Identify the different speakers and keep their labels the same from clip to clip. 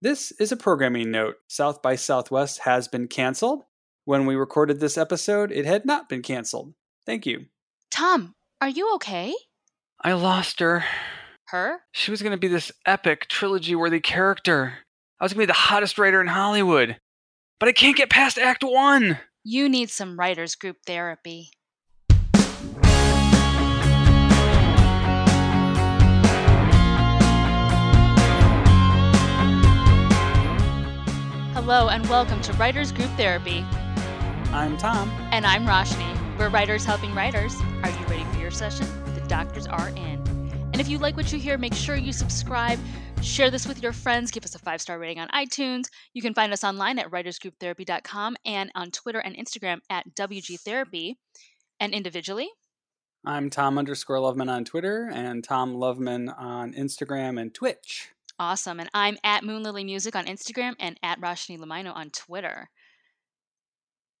Speaker 1: This is a programming note. South by Southwest has been canceled. When we recorded this episode, it had not been canceled. Thank you.
Speaker 2: Tom, are you okay?
Speaker 3: I lost her.
Speaker 2: Her?
Speaker 3: She was going to be this epic, trilogy worthy character. I was going to be the hottest writer in Hollywood. But I can't get past Act One.
Speaker 2: You need some writers group therapy. Hello and welcome to Writers Group Therapy.
Speaker 1: I'm Tom.
Speaker 2: And I'm Roshni. We're writers helping writers. Are you ready for your session? The doctors are in. And if you like what you hear, make sure you subscribe, share this with your friends, give us a five star rating on iTunes. You can find us online at writersgrouptherapy.com and on Twitter and Instagram at WGTherapy. And individually,
Speaker 1: I'm Tom underscore Loveman on Twitter and Tom Loveman on Instagram and Twitch.
Speaker 2: Awesome. And I'm at Moonlily Music on Instagram and at Roshni Lamino on Twitter.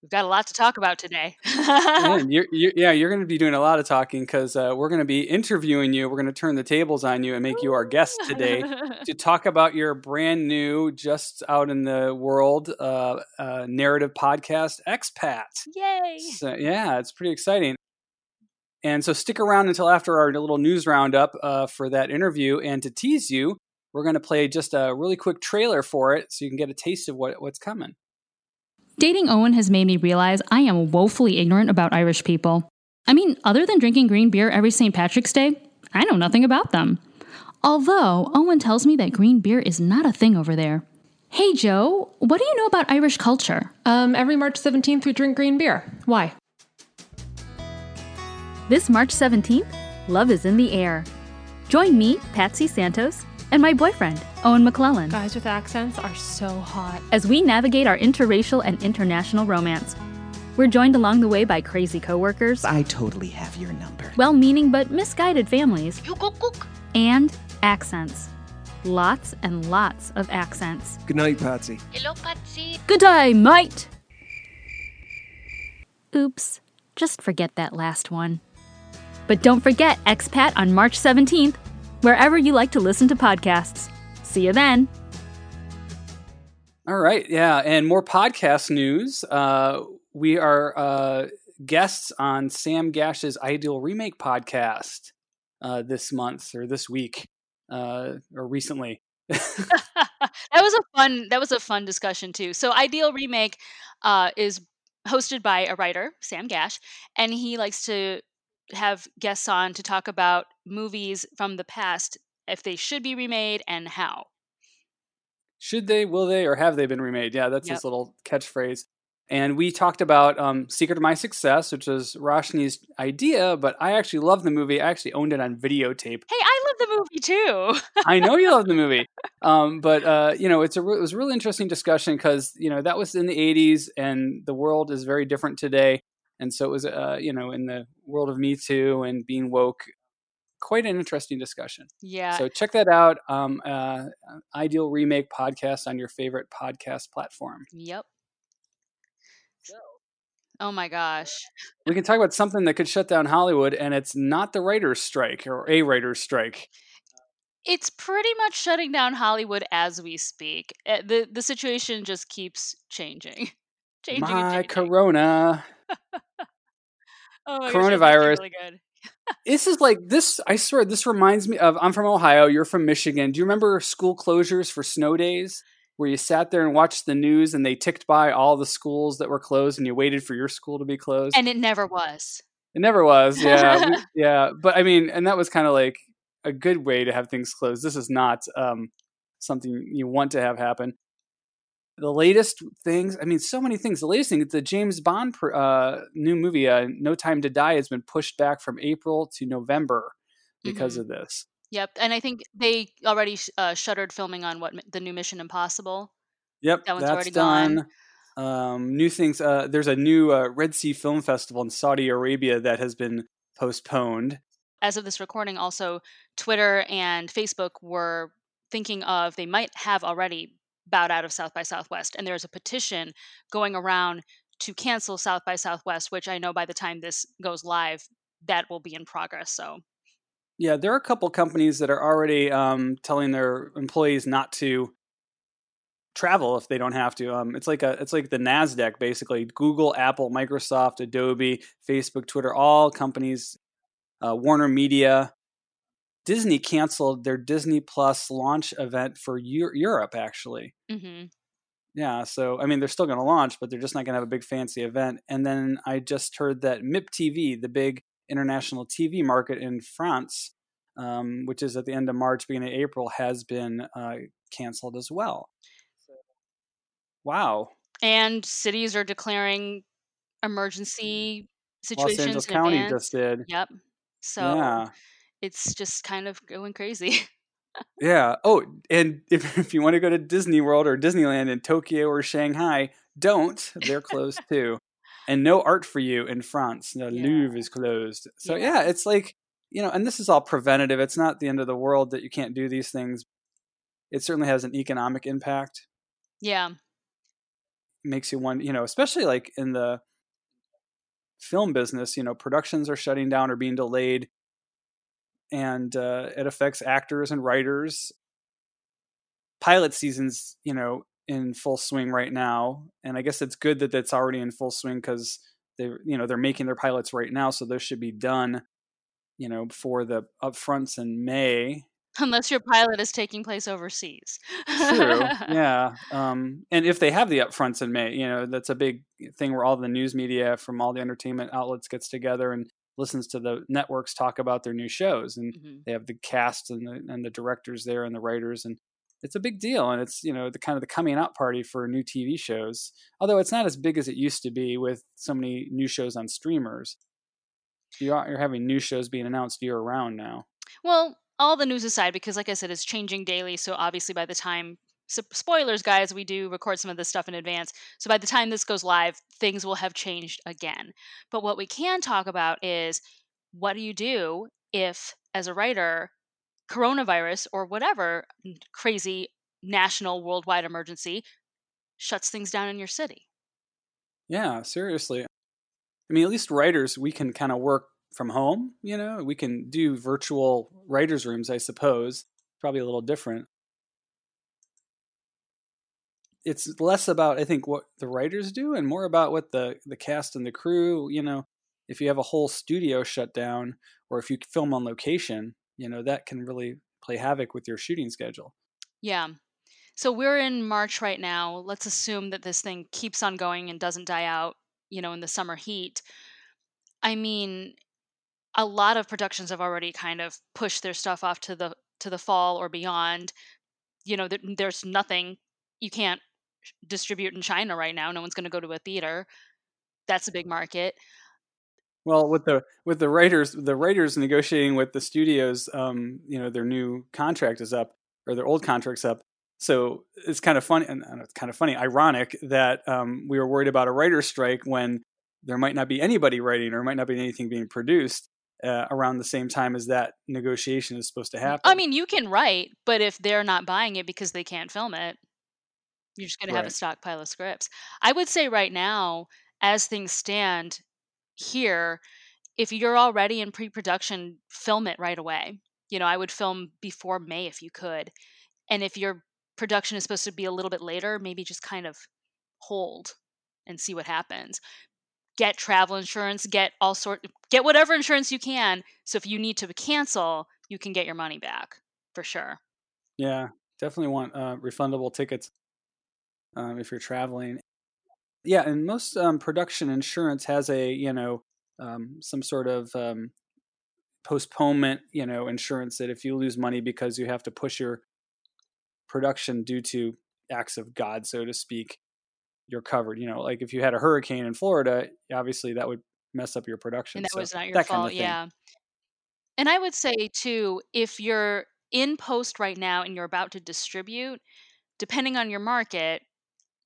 Speaker 2: We've got a lot to talk about today.
Speaker 1: yeah, you're, you're, yeah, you're going to be doing a lot of talking because uh, we're going to be interviewing you. We're going to turn the tables on you and make you our guest today to talk about your brand new, just out in the world uh, uh, narrative podcast, Expat.
Speaker 2: Yay!
Speaker 1: So, yeah, it's pretty exciting. And so stick around until after our little news roundup uh, for that interview. And to tease you, we're going to play just a really quick trailer for it so you can get a taste of what, what's coming.
Speaker 4: Dating Owen has made me realize I am woefully ignorant about Irish people. I mean, other than drinking green beer every St. Patrick's Day, I know nothing about them. Although Owen tells me that green beer is not a thing over there. Hey Joe, what do you know about Irish culture?
Speaker 5: Um, every March 17th we drink green beer. Why?
Speaker 4: This March 17th, love is in the air. Join me, Patsy Santos, and my boyfriend, Owen McClellan.
Speaker 5: Guys with accents are so hot.
Speaker 4: As we navigate our interracial and international romance, we're joined along the way by crazy coworkers.
Speaker 6: I totally have your number.
Speaker 4: Well meaning but misguided families.
Speaker 2: You cook, cook.
Speaker 4: And accents. Lots and lots of accents.
Speaker 7: Good night, Patsy.
Speaker 2: Hello, Patsy.
Speaker 4: Good day, mate. Oops, just forget that last one. But don't forget Expat on March 17th wherever you like to listen to podcasts. See you then.
Speaker 1: All right. Yeah. And more podcast news. Uh, we are uh, guests on Sam Gash's Ideal Remake podcast uh, this month or this week uh, or recently.
Speaker 2: that was a fun that was a fun discussion too. So Ideal Remake uh, is hosted by a writer, Sam Gash, and he likes to have guests on to talk about movies from the past, if they should be remade and how.
Speaker 1: Should they, will they, or have they been remade? Yeah, that's yep. his little catchphrase. And we talked about um, Secret of My Success, which was Roshni's idea, but I actually love the movie. I actually owned it on videotape.
Speaker 2: Hey, I love the movie too.
Speaker 1: I know you love the movie, um, but uh, you know it's a it was a really interesting discussion because you know that was in the '80s, and the world is very different today. And so it was, uh, you know, in the world of Me Too and being woke, quite an interesting discussion.
Speaker 2: Yeah.
Speaker 1: So check that out. Um, uh, Ideal Remake podcast on your favorite podcast platform.
Speaker 2: Yep. Oh my gosh.
Speaker 1: We can talk about something that could shut down Hollywood, and it's not the writer's strike or a writer's strike.
Speaker 2: It's pretty much shutting down Hollywood as we speak. Eh, the The situation just keeps changing. changing
Speaker 1: my
Speaker 2: changing.
Speaker 1: corona.
Speaker 2: oh
Speaker 1: coronavirus.
Speaker 2: Really
Speaker 1: this is like this. I swear, this reminds me of. I'm from Ohio. You're from Michigan. Do you remember school closures for snow days, where you sat there and watched the news and they ticked by all the schools that were closed, and you waited for your school to be closed?
Speaker 2: And it never was.
Speaker 1: It never was. Yeah, we, yeah. But I mean, and that was kind of like a good way to have things closed. This is not um, something you want to have happen the latest things i mean so many things. The latest thing the james bond uh, new movie uh, no time to die has been pushed back from april to november because mm-hmm. of this.
Speaker 2: Yep and i think they already uh, shuttered filming on what the new mission impossible.
Speaker 1: Yep that one's that's done. Um, new things uh, there's a new uh, red sea film festival in saudi arabia that has been postponed.
Speaker 2: As of this recording also twitter and facebook were thinking of they might have already bowed out of South by Southwest. And there's a petition going around to cancel South by Southwest, which I know by the time this goes live, that will be in progress. So,
Speaker 1: yeah, there are a couple companies that are already um, telling their employees not to travel if they don't have to. Um, it's like a it's like the Nasdaq basically. Google, Apple, Microsoft, Adobe, Facebook, Twitter, all companies. Uh, Warner Media, Disney canceled their Disney Plus launch event for Euro- Europe. Actually,
Speaker 2: hmm
Speaker 1: yeah. So I mean, they're still going to launch, but they're just not going to have a big fancy event. And then I just heard that MIP TV, the big international TV market in France, um, which is at the end of March, beginning of April, has been uh, canceled as well. Wow.
Speaker 2: And cities are declaring emergency situations.
Speaker 1: Los Angeles
Speaker 2: in
Speaker 1: County
Speaker 2: advance.
Speaker 1: just did.
Speaker 2: Yep. So
Speaker 1: Yeah.
Speaker 2: It's just kind of going crazy.
Speaker 1: Yeah. Oh, and if, if you want to go to Disney World or Disneyland in Tokyo or Shanghai, don't. They're closed too. And no art for you in France. The
Speaker 2: Yeah.
Speaker 1: Louvre is closed. So,
Speaker 2: Yeah.
Speaker 1: yeah, it's like, you know, and this is all preventative. It's not the end of the world that you can't do these things. It certainly has an economic impact.
Speaker 2: yeah.
Speaker 1: makes you wonder, you know, especially like in the film business, you know, productions are shutting down or being delayed, and uh, it affects actors and writers. Pilot seasons, you know, in full swing right now, and I guess it's good that that's already in full swing because they, you know, they're making their pilots right now, so those should be done, you know, before the upfronts in May.
Speaker 2: Unless your pilot is taking place overseas.
Speaker 1: True. yeah. Um, and if they have the upfronts in May, you know, that's a big thing where all the news media from all the entertainment outlets gets together and listens to the networks talk about their new shows. And
Speaker 2: Mhm.
Speaker 1: they have the cast and the, and the directors there and the writers. And it's a big deal. And it's, you know, the kind of the coming out party for new TV shows. Although it's not as big as it used to be with so many new shows on streamers. You are, you're having new shows being announced year round now.
Speaker 2: Well, all the news aside, because like I said, it's changing daily. So obviously, by the time so spoilers, guys, we do record some of this stuff in advance. So by the time this goes live, things will have changed again. But what we can talk about is what do you do if, as a writer, coronavirus or whatever crazy national worldwide emergency shuts things down in your city?
Speaker 1: Yeah, seriously. I mean, at least writers, we can kind of work from home, you know? We can do virtual writers' rooms, I suppose. Probably a little different. It's less about, I think, what the writers do and more about what the, the cast and the crew, you know, if you have a whole studio shut down or if you film on location, you know, that can really play havoc with your shooting schedule.
Speaker 2: Yeah. So we're in March right now. Let's assume that this thing keeps on going and doesn't die out, you know, in the summer heat. I mean, a lot of productions have already kind of pushed their stuff off to the to the fall or beyond. You know, there, there's nothing you can't distribute in China right now. No one's going to go to a theater. That's a big market.
Speaker 1: Well, with the with the writers, the writers negotiating with the studios, um, you know, their new contract is up or their old contract's up. So it's kind of funny, and it's kind of funny, ironic that um, we were worried about a writer's strike when there might not be anybody writing or might not be anything being produced uh, around the same time as that negotiation is supposed to happen.
Speaker 2: I mean, you can write, but if they're not buying it because they can't film it, you're just going to have a stockpile of scripts. I would say right now, as things stand here, if you're already in pre-production, film it right away. You know, I would film before May if you could. And if your production is supposed to be a little bit later, maybe just kind of hold and see what happens. Get travel insurance, get all sort get whatever insurance you can. So if you need to cancel, you can get your money back for sure.
Speaker 1: Yeah, definitely want uh, refundable tickets um, if you're traveling. Yeah, and most um, production insurance has a you know um, some sort of um, postponement you know insurance that if you lose money because you have to push your production due to acts of God, so to speak, you're covered. You know, like if you had a hurricane in Florida, obviously that would mess up your production.
Speaker 2: And that
Speaker 1: so
Speaker 2: was not your
Speaker 1: that kind
Speaker 2: fault,
Speaker 1: of
Speaker 2: yeah. And I would say too, if you're in post right now and you're about to distribute, depending on your market,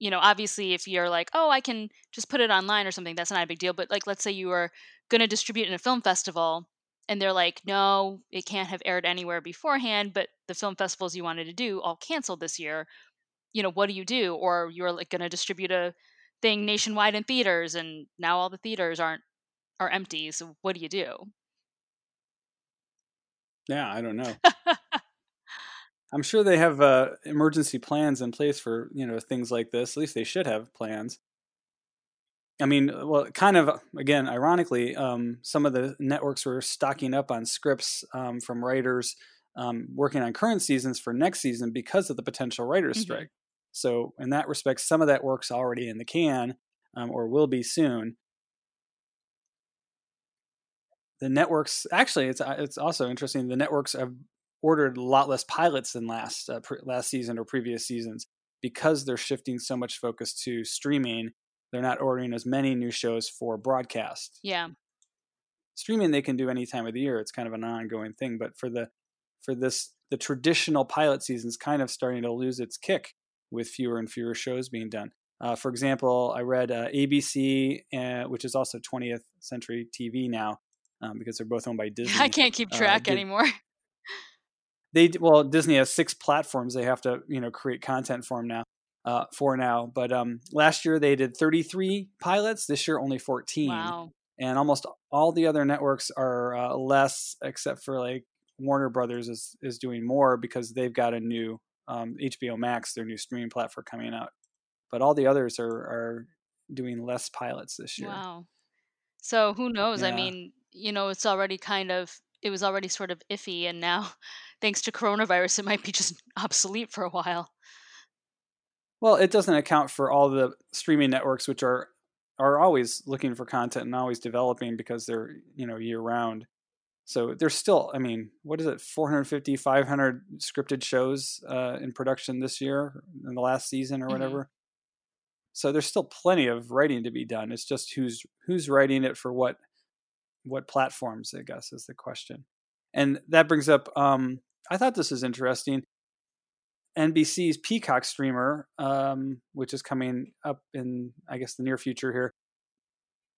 Speaker 2: you know, obviously if you're like, oh, I can just put it online or something, that's not a big deal. But like, let's say you are going to distribute in a film festival and they're like, no, it can't have aired anywhere beforehand, but the film festivals you wanted to do all canceled this year. You know, what do you do? Or you're like going to distribute a thing nationwide in theaters and now all the theaters aren't are empty. So what do you do?
Speaker 1: Yeah, I don't know. I'm sure they have uh, emergency plans in place for you know things like this. At least they should have plans. I mean, well, kind of again, ironically, um, some of the networks were stocking up on scripts um, from writers um, working on current seasons for next season because of the potential writers'
Speaker 2: Mhm.
Speaker 1: strike. So, in that respect, some of that work's already in the can um, or will be soon. The networks actually, it's uh, it's also interesting. The networks have ordered a lot less pilots than last uh, pre- last season or previous seasons because they're shifting so much focus to streaming. They're not ordering as many new shows for broadcast
Speaker 2: Yeah.
Speaker 1: streaming they can do any time of the year. It's kind of an ongoing thing. But for the for this the traditional pilot season's kind of starting to lose its kick with fewer and fewer shows being done. Uh, for example, I read uh, ABC, uh, which is also 20th Century TV now, um, because they're both owned by Disney.
Speaker 2: I can't keep
Speaker 1: uh,
Speaker 2: track
Speaker 1: did-
Speaker 2: anymore.
Speaker 1: They well disney has six platforms they have to you know create content for them now uh, for now but um, last year they did 33 pilots this year only 14
Speaker 2: Wow.
Speaker 1: and almost all the other networks are uh, less except for like warner brothers is is doing more because they've got a new um, hbo max their new streaming platform coming out but all the others are are doing less pilots this year
Speaker 2: Wow. So who knows? I mean, you know, it's already kind of it was already sort of iffy and now thanks to coronavirus it might be just obsolete for a while.
Speaker 1: Well, it doesn't account for all the streaming networks which are are always looking for content and always developing because they're, you know, year round. So there's still, I mean, what is it, 450, 500 scripted shows uh, in production this year in the last season or
Speaker 2: Mhm.
Speaker 1: whatever. So there's still plenty of writing to be done. It's just who's who's writing it for what what platforms, I guess, is the question. And that brings up, um, I thought this was interesting. NBC's Peacock streamer, um, which is coming up in I guess the near future here,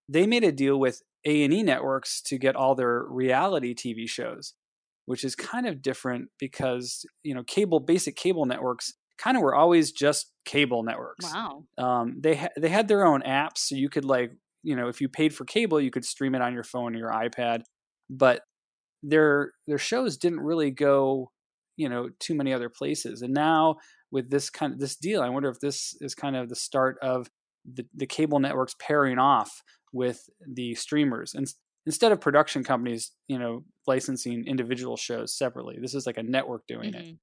Speaker 1: they made a deal with A and E networks to get all their reality TV shows, which is kind of different because you know cable basic cable networks kind of were always just cable networks.
Speaker 2: Wow.
Speaker 1: Um, they ha- they had their own apps, so you could like you know if you paid for cable, you could stream it on your phone or your iPad, but their their shows didn't really go you know too many other places and now with this kind of this deal i wonder if this is kind of the start of the, the cable networks pairing off with the streamers and instead of production companies you know licensing individual shows separately this is like a network doing it
Speaker 2: Mhm.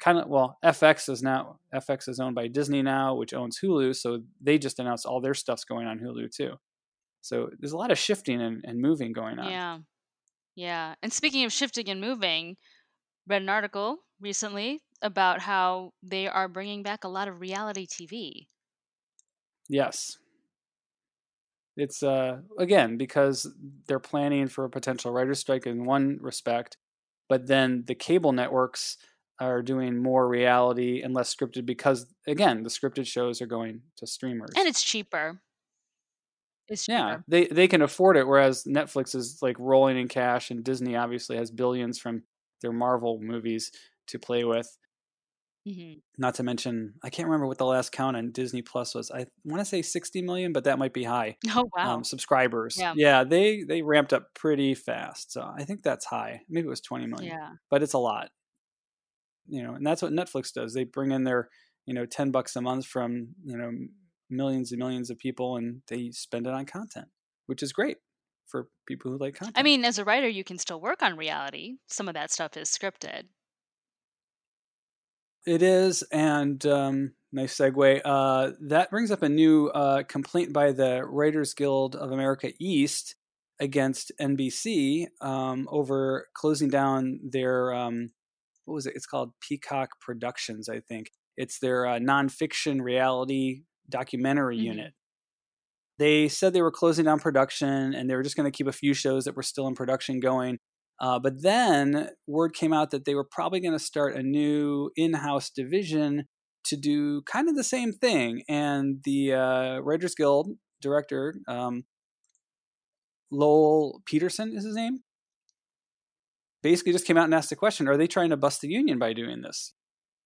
Speaker 1: kind of well fx is now fx is owned by disney now which owns hulu so they just announced all their stuff's going on hulu too so there's a lot of shifting and, and moving going on
Speaker 2: Yeah. Yeah. And speaking of shifting and moving, read an article recently about how they are bringing back a lot of reality TV.
Speaker 1: Yes. It's uh again because they're planning for a potential writer's strike in one respect, but then the cable networks are doing more reality and less scripted because again, the scripted shows are going to streamers.
Speaker 2: And it's cheaper. It's
Speaker 1: yeah, they they can afford it whereas Netflix is like rolling in cash and Disney obviously has billions from their Marvel movies to play with.
Speaker 2: hmm
Speaker 1: Not to mention, I can't remember what the last count on Disney Plus was. I want to say 60 million, but that might be high.
Speaker 2: Oh wow.
Speaker 1: um, subscribers.
Speaker 2: Yeah.
Speaker 1: they they ramped up pretty fast. So I think that's high. Maybe it was 20 million,
Speaker 2: yeah.
Speaker 1: but it's a lot. You know, and that's what Netflix does. They bring in their you know 10 bucks a month from you know millions and millions of people, and they spend it on content, which is great for people who like content.
Speaker 2: I mean, as a writer, you can still work on reality. Some of that stuff is scripted.
Speaker 1: It is, and um, nice segue. Uh, that brings up a new uh, complaint by the Writers Guild of America East against NBC um, over closing down their um, what was it? It's called Peacock Productions, I think. It's their uh, nonfiction reality documentary
Speaker 2: Mhm.
Speaker 1: unit. They said they were closing down production and they were just going to keep a few shows that were still in production going. Uh, but then word came out that they were probably going to start a new in-house division to do kind of the same thing. And the uh, Writers Guild director, um, Lowell Peterson, is his name, basically just came out and asked the question: Are they trying to bust the union by doing this?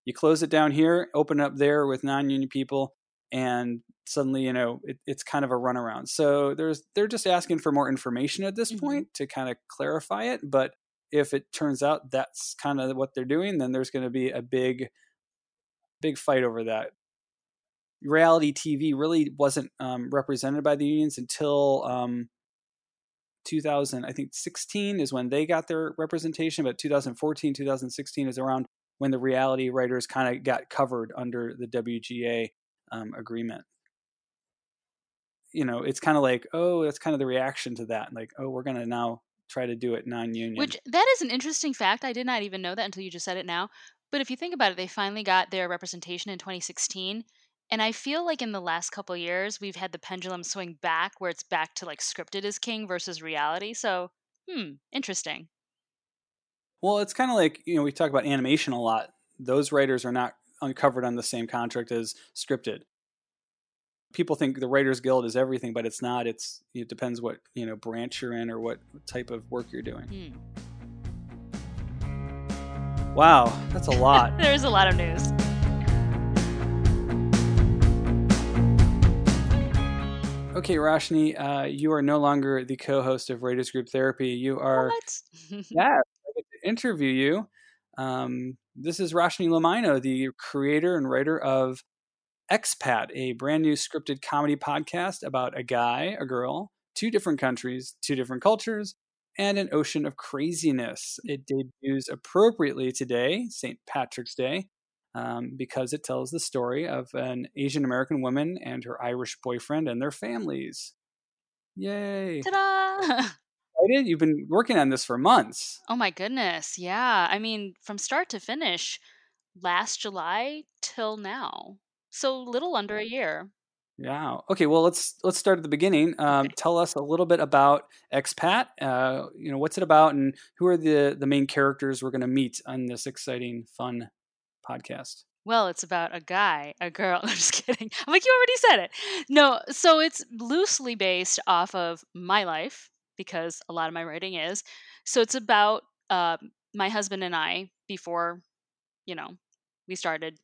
Speaker 1: You close it down here, open up there with non-union people, and suddenly you know it, it's kind of a runaround. So there's they're just asking for more information at this
Speaker 2: Mhm.
Speaker 1: point to kind of clarify it, but if it turns out that's kind of what they're doing, then there's going to be a big, big fight over that. Reality TV really wasn't um, represented by the unions until um, 2000, I think 16 is when they got their representation, but 2014, 2016 is around when the reality writers kind of got covered under the WGA um, agreement. You know, it's kind of like, oh, that's kind of the reaction to that. Like, oh, we're going to now try to do it non-union.
Speaker 2: Which that is an interesting fact. I did not even know that until you just said it now. But if you think about it, they finally got their representation in 2016. And I feel like in the last couple years, we've had the pendulum swing back where it's back to like scripted is king versus reality. So, hmm, interesting.
Speaker 1: Well, it's kind of like, you know, we talk about animation a lot. Those writers are not uncovered on the same contract as scripted. People think the Writers Guild is everything, but it's not. It's it depends what you know branch you're in or what type of work you're doing.
Speaker 2: Hmm.
Speaker 1: Wow, that's a lot.
Speaker 2: There's a lot of news.
Speaker 1: Okay, Roshni, uh, you are no longer the co-host of Writers Group Therapy. You are.
Speaker 2: What?
Speaker 1: yeah, I get to interview you. Um, this is Roshni Lamino, the creator and writer of Expat, a brand new scripted comedy podcast about a guy, a girl, two different countries, two different cultures, and an ocean of craziness. It debuts appropriately today, St. Patrick's Day, um, because it tells the story of an Asian American woman and her Irish boyfriend and their families. Yay!
Speaker 2: Ta-da!
Speaker 1: Excited? You've been working on this for months.
Speaker 2: Oh my goodness. Yeah. I mean, from start to finish, last July till now. So little under a year.
Speaker 1: Yeah. Okay. Well, let's let's start at the beginning. Um,
Speaker 2: Okay.
Speaker 1: Tell us a little bit about Expat. Uh, you know, what's it about, and who are the the main characters we're going to meet on this exciting, fun podcast?
Speaker 2: Well, it's about a guy, a girl. I'm just kidding. I'm like, you already said it. No, so it's loosely based off of my life because a lot of my writing is. So it's about uh, my husband and I before, you know, we started.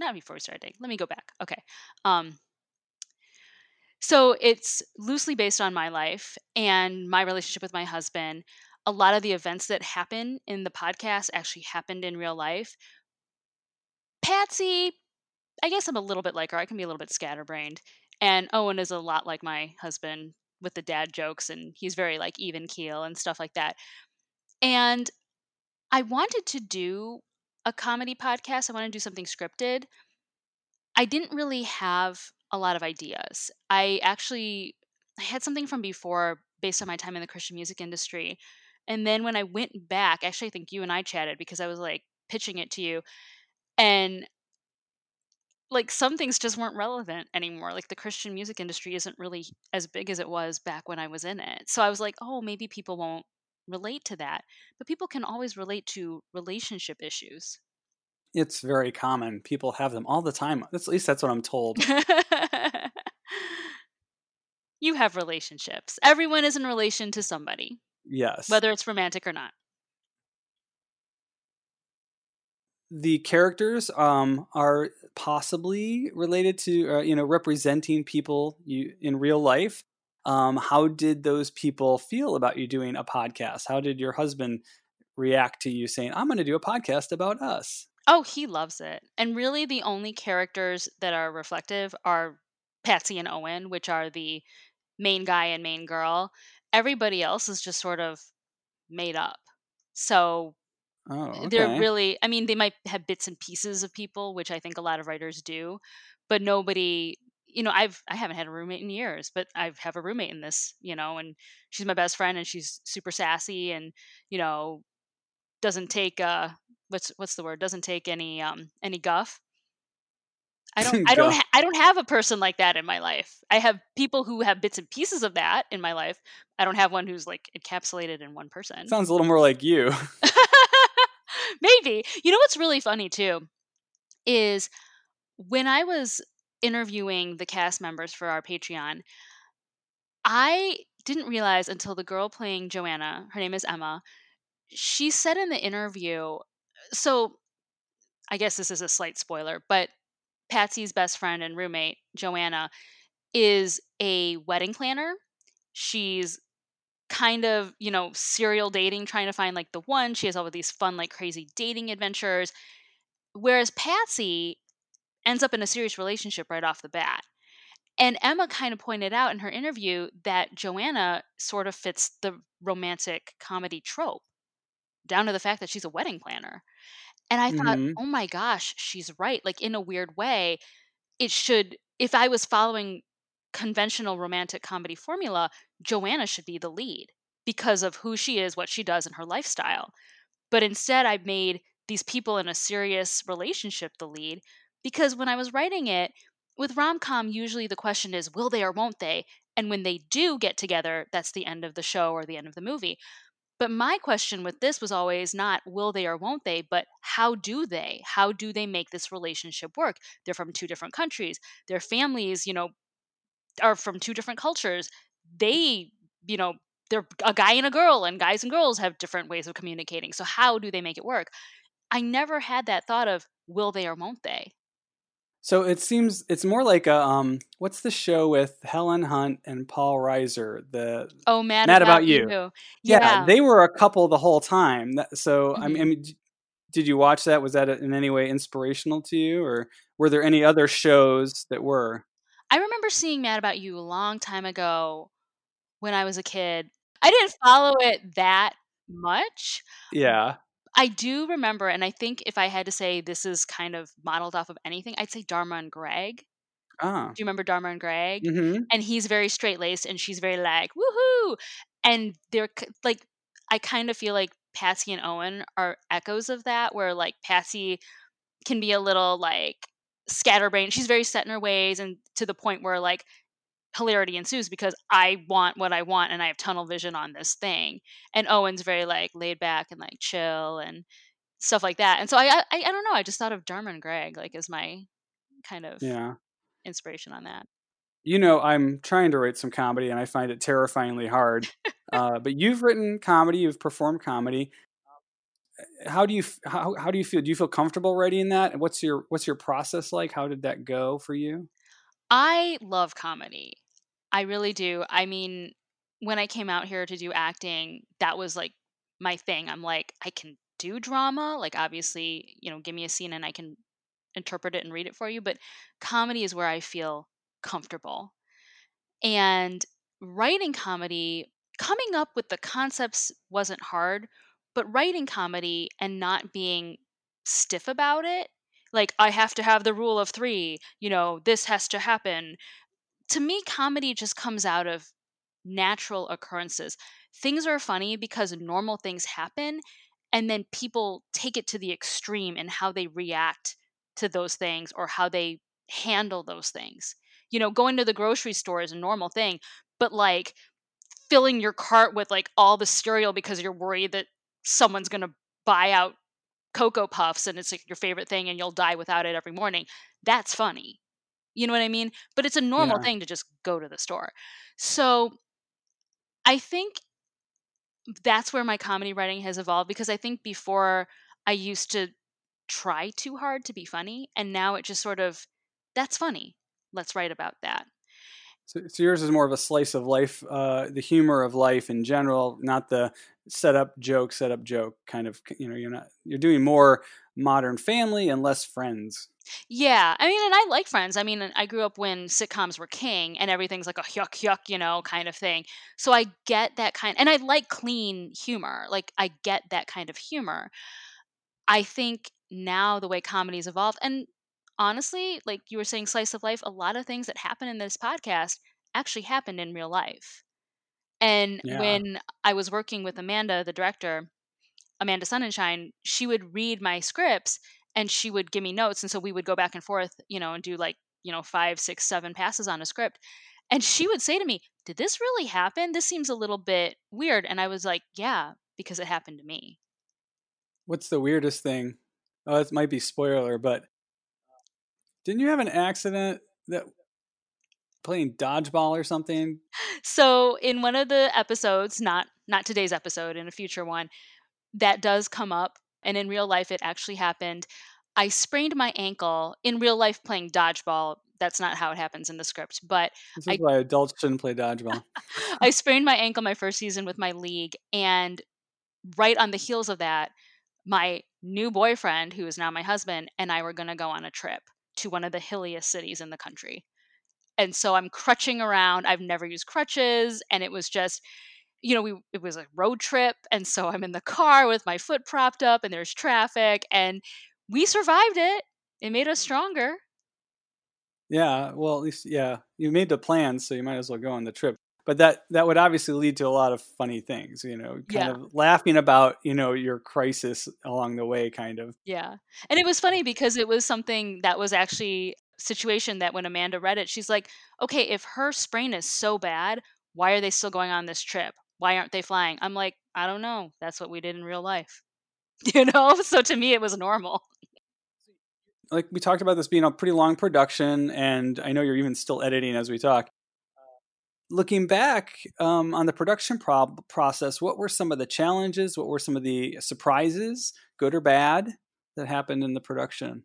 Speaker 2: Not before we started. Let me go back. Okay. Um, so it's loosely based on my life and my relationship with my husband. A lot of the events that happen in the podcast actually happened in real life. Patsy, I guess I'm a little bit like her. I can be a little bit scatterbrained. And Owen is a lot like my husband with the dad jokes, and he's very like even keel and stuff like that. And I wanted to do a comedy podcast. I wanted to do something scripted. I didn't really have a lot of ideas. I actually I had something from before based on my time in the Christian music industry. And then when I went back, actually I think you and I chatted because I was like pitching it to you and like some things just weren't relevant anymore. Like the Christian music industry isn't really as big as it was back when I was in it. So I was like, "Oh, maybe people won't relate to that." But people can always relate to relationship issues.
Speaker 1: It's very common. People have them all the time. At least that's what I'm told.
Speaker 2: you have relationships. Everyone is in relation to somebody,
Speaker 1: Yes.
Speaker 2: whether it's romantic or not.
Speaker 1: The characters um, are possibly related to uh, you know representing people you in real life um, how did those people feel about you doing a podcast how did your husband react to you saying i'm going to do a podcast about us
Speaker 2: Oh, he loves it. And really, the only characters that are reflective are Patsy and Owen, which are the main guy and main girl. Everybody else is just sort of made up. So
Speaker 1: oh okay.
Speaker 2: they're really, I mean, they might have bits and pieces of people, which I think a lot of writers do, but nobody. You know, I've I haven't had a roommate in years, but I have a roommate in this. You know, and she's my best friend, and she's super sassy, and you know, doesn't take uh what's what's the word doesn't take any um any guff i don't i don't ha- i don't have a person like that in my life i have people who have bits and pieces of that in my life i don't have one who's like encapsulated in one person
Speaker 1: sounds a little more like you
Speaker 2: maybe you know what's really funny too is when i was interviewing the cast members for our patreon i didn't realize until the girl playing joanna her name is emma she said in the interview so I guess this is a slight spoiler, but Patsy's best friend and roommate, Joanna, is a wedding planner. She's kind of, you know, serial dating, trying to find like the one. She has all of these fun, like crazy dating adventures. Whereas Patsy ends up in a serious relationship right off the bat. And Emma kind of pointed out in her interview that Joanna sort of fits the romantic comedy trope, down to the fact that she's a wedding planner. And I thought,
Speaker 1: Mhm.
Speaker 2: oh my gosh, she's right. Like, in a weird way, it should, if I was following conventional romantic comedy formula, Joanna should be the lead because of who she is, what she does, and her lifestyle. But instead, I made these people in a serious relationship the lead because when I was writing it, with rom com, usually the question is, will they or won't they? And when they do get together, that's the end of the show or the end of the movie. But my question with this was always not will they or won't they, but how do they? How do they make this relationship work? They're from two different countries. Their families, you know, are from two different cultures. They, you know, they're a guy and a girl, and guys and girls have different ways of communicating. So how do they make it work? I never had that thought of will they or won't they?
Speaker 1: So it seems it's more like a um what's the show with Helen Hunt and Paul Reiser? The
Speaker 2: Oh, mad,
Speaker 1: Mad
Speaker 2: about,
Speaker 1: About You.
Speaker 2: you.
Speaker 1: yeah,
Speaker 2: Yeah.
Speaker 1: they were a couple the whole time. So I mean, I mean, did you watch that? Was that in any way inspirational to you, or were there any other shows that were?
Speaker 2: I remember seeing Mad About You a long time ago when I was a kid. I didn't follow it that much.
Speaker 1: Yeah.
Speaker 2: I do remember, and I think if I had to say this is kind of modeled off of anything, I'd say Dharma and Greg.
Speaker 1: Ah.
Speaker 2: Do you remember Dharma and Greg?
Speaker 1: Mm-hmm.
Speaker 2: And he's very straight laced, and she's very like woohoo. And they're like, I kind of feel like Patsy and Owen are echoes of that, where like Patsy can be a little like scatterbrained. She's very set in her ways, and to the point where like hilarity ensues because I want what I want and I have tunnel vision on this thing. And Owen's very like laid back and like chill and stuff like that. And so I I, I don't know. I just thought of and Greg like as my kind of
Speaker 1: Yeah.
Speaker 2: inspiration on that.
Speaker 1: You know, I'm trying to write some comedy, and I find it terrifyingly hard. uh, but you've written comedy, you've performed comedy. How do you how how do you feel? Do you feel comfortable writing that? And what's your what's your process like? How did that go for you?
Speaker 2: I love comedy. I really do. I mean, when I came out here to do acting, that was like my thing. I'm like, I can do drama. Like, obviously, you know, give me a scene and I can interpret it and read it for you. But comedy is where I feel comfortable. And writing comedy, coming up with the concepts wasn't hard, but writing comedy and not being stiff about it, like, I have to have the rule of three, you know, this has to happen. To me, comedy just comes out of natural occurrences. Things are funny because normal things happen, and then people take it to the extreme in how they react to those things or how they handle those things. You know, going to the grocery store is a normal thing, but like filling your cart with like all the cereal because you're worried that someone's going to buy out Cocoa Puffs and it's like your favorite thing and you'll die without it every morning. That's funny. You know what I mean? But it's a normal
Speaker 1: Yeah.
Speaker 2: thing to just go to the store. So I think that's where my comedy writing has evolved because I think before I used to try too hard to be funny and now it just sort of that's funny. Let's write about that.
Speaker 1: So, so yours is more of a slice of life, uh, the humor of life in general, not the set up joke, set up joke kind of. You know, you're not you're doing more modern family and less friends.
Speaker 2: Yeah, I mean, and I like Friends. I mean, I grew up when sitcoms were king, and everything's like a yuck yuck, you know, kind of thing. So I get that kind, and I like clean humor. Like I get that kind of humor. I think now the way comedy's evolved, and honestly, like you were saying, slice of life, a lot of things that happen in this podcast actually happened in real life. And
Speaker 1: Yeah.
Speaker 2: when I was working with Amanda, the director, Amanda Sonnenschein, she would read my scripts and she would give me notes. And so we would go back and forth, you know, and do like, you know, five, six, seven passes on a script. And she would say to me, Did this really happen? This seems a little bit weird. And I was like, Yeah, because it happened to me.
Speaker 1: What's the weirdest thing? Oh, it might be spoiler, but didn't you have an accident that playing dodgeball or something?
Speaker 2: So in one of the episodes, not not today's episode, in a future one, that does come up. And in real life it actually happened. I sprained my ankle in real life playing dodgeball. that's not how it happens in the script. But
Speaker 1: This is
Speaker 2: I-
Speaker 1: why adults shouldn't play dodgeball.
Speaker 2: I sprained my ankle my first season with my league, and right on the heels of that, my new boyfriend, who is now my husband, and I were going to go on a trip to one of the hilliest cities in the country. And so I'm crutching around. I've never used crutches, and it was just, you know, we it was a road trip, and so I'm in the car with my foot propped up, and there's traffic, and we survived it. It made us mm. stronger.
Speaker 1: Yeah, well, at least yeah, you made the plans, so you might as well go on the trip. But that that would obviously lead to a lot of funny things, you know, kind
Speaker 2: Yeah.
Speaker 1: of laughing about, you know, your crisis along the way, kind of.
Speaker 2: Yeah. And it was funny because it was something that was actually situation that when Amanda read it, she's like, okay, if her sprain is so bad, why are they still going on this trip? Why aren't they flying? I'm like, I don't know. That's what we did in real life. You know? So to me, it was normal.
Speaker 1: Like we talked about this being a pretty long production, and I know you're even still editing as we talk. Looking back um, on the production prob- process, what were some of the challenges? What were some of the surprises, good or bad, that happened in the production?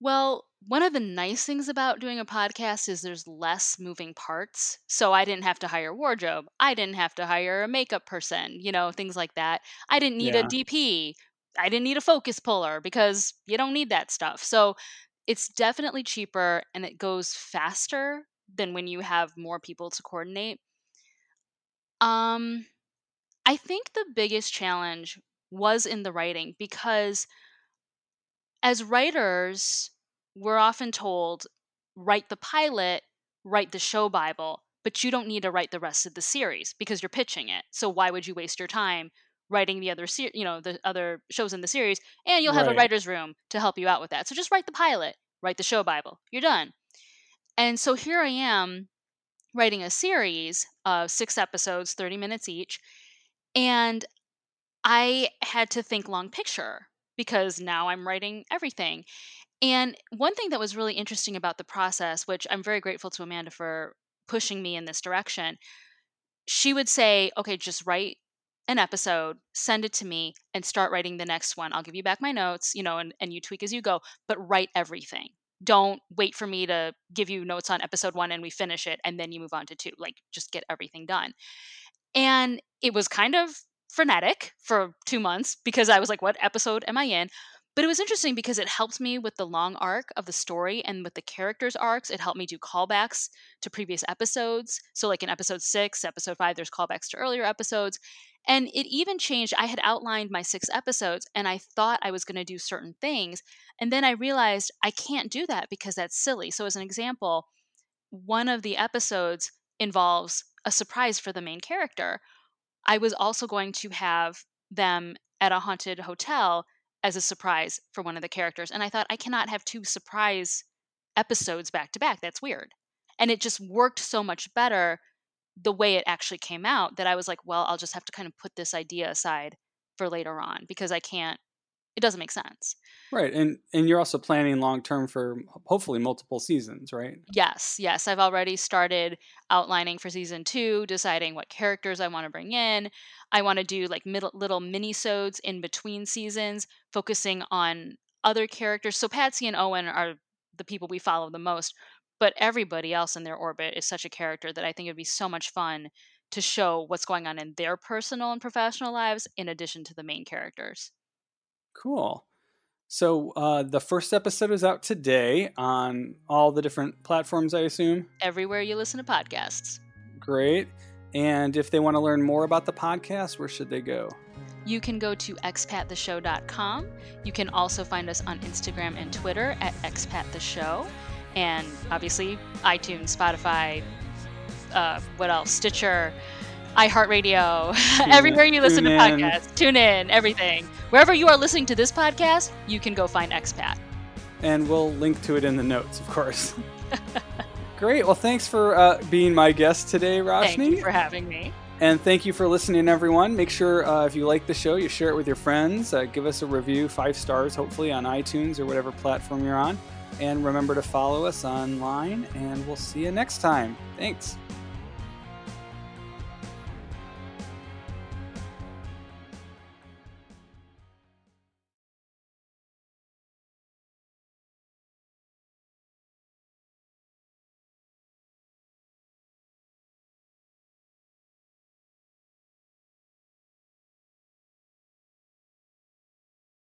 Speaker 2: Well, one of the nice things about doing a podcast is there's less moving parts. So I didn't have to hire wardrobe. I didn't have to hire a makeup person, you know, things like that. I didn't need
Speaker 1: Yeah.
Speaker 2: a DP. I didn't need a focus puller because you don't need that stuff. So it's definitely cheaper and it goes faster than when you have more people to coordinate. Um I think the biggest challenge was in the writing because as writers, we're often told write the pilot, write the show Bible, but you don't need to write the rest of the series because you're pitching it. So why would you waste your time writing the other ser- you know, the other shows in the series and you'll have a writer's room to help you out with that. So just write the pilot, write the show Bible. You're done. And so here I am writing a series of 6 episodes, 30 minutes each, and I had to think long picture because now I'm writing everything. And one thing that was really interesting about the process, which I'm very grateful to Amanda for pushing me in this direction, she would say, okay, just write an episode, send it to me, and start writing the next one. I'll give you back my notes, you know, and, and you tweak as you go, but write everything. Don't wait for me to give you notes on episode one and we finish it and then you move on to two. Like, just get everything done. And it was kind of frenetic for two months because I was like, what episode am I in? But it was interesting because it helped me with the long arc of the story and with the characters' arcs. It helped me do callbacks to previous episodes. So, like in episode six, episode five, there's callbacks to earlier episodes. And it even changed. I had outlined my six episodes and I thought I was going to do certain things. And then I realized I can't do that because that's silly. So, as an example, one of the episodes involves a surprise for the main character. I was also going to have them at a haunted hotel as a surprise for one of the characters. And I thought, I cannot have two surprise episodes back to back. That's weird. And it just worked so much better the way it actually came out that I was like, well, I'll just have to kind of put this idea aside for later on because I can't, it doesn't make sense.
Speaker 1: Right, and and you're also planning long term for hopefully multiple seasons, right?
Speaker 2: Yes, yes. I've already started outlining for season two, deciding what characters I want to bring in. I want to do like middle, little mini-sodes in between seasons, focusing on other characters. So Patsy and Owen are the people we follow the most, but everybody else in their orbit is such a character that I think it'd be so much fun to show what's going on in their personal and professional lives in addition to the main characters.
Speaker 1: Cool. So uh, the first episode is out today on all the different platforms, I assume.
Speaker 2: Everywhere you listen to podcasts.
Speaker 1: Great. And if they want to learn more about the podcast, where should they go?
Speaker 2: You can go to expattheshow.com. You can also find us on Instagram and Twitter at expattheshow. And obviously, iTunes, Spotify, uh, what else? Stitcher, iHeartRadio,
Speaker 1: Tune
Speaker 2: everywhere you listen to
Speaker 1: in.
Speaker 2: podcasts. Tune in, everything. Wherever you are listening to this podcast, you can go find Expat.
Speaker 1: And we'll link to it in the notes, of course. Great. Well, thanks for uh, being my guest today, Roshni.
Speaker 2: Thank you for having me.
Speaker 1: And thank you for listening, everyone. Make sure uh, if you like the show, you share it with your friends. Uh, give us a review, five stars, hopefully, on iTunes or whatever platform you're on. And remember to follow us online, and we'll see you next time. Thanks.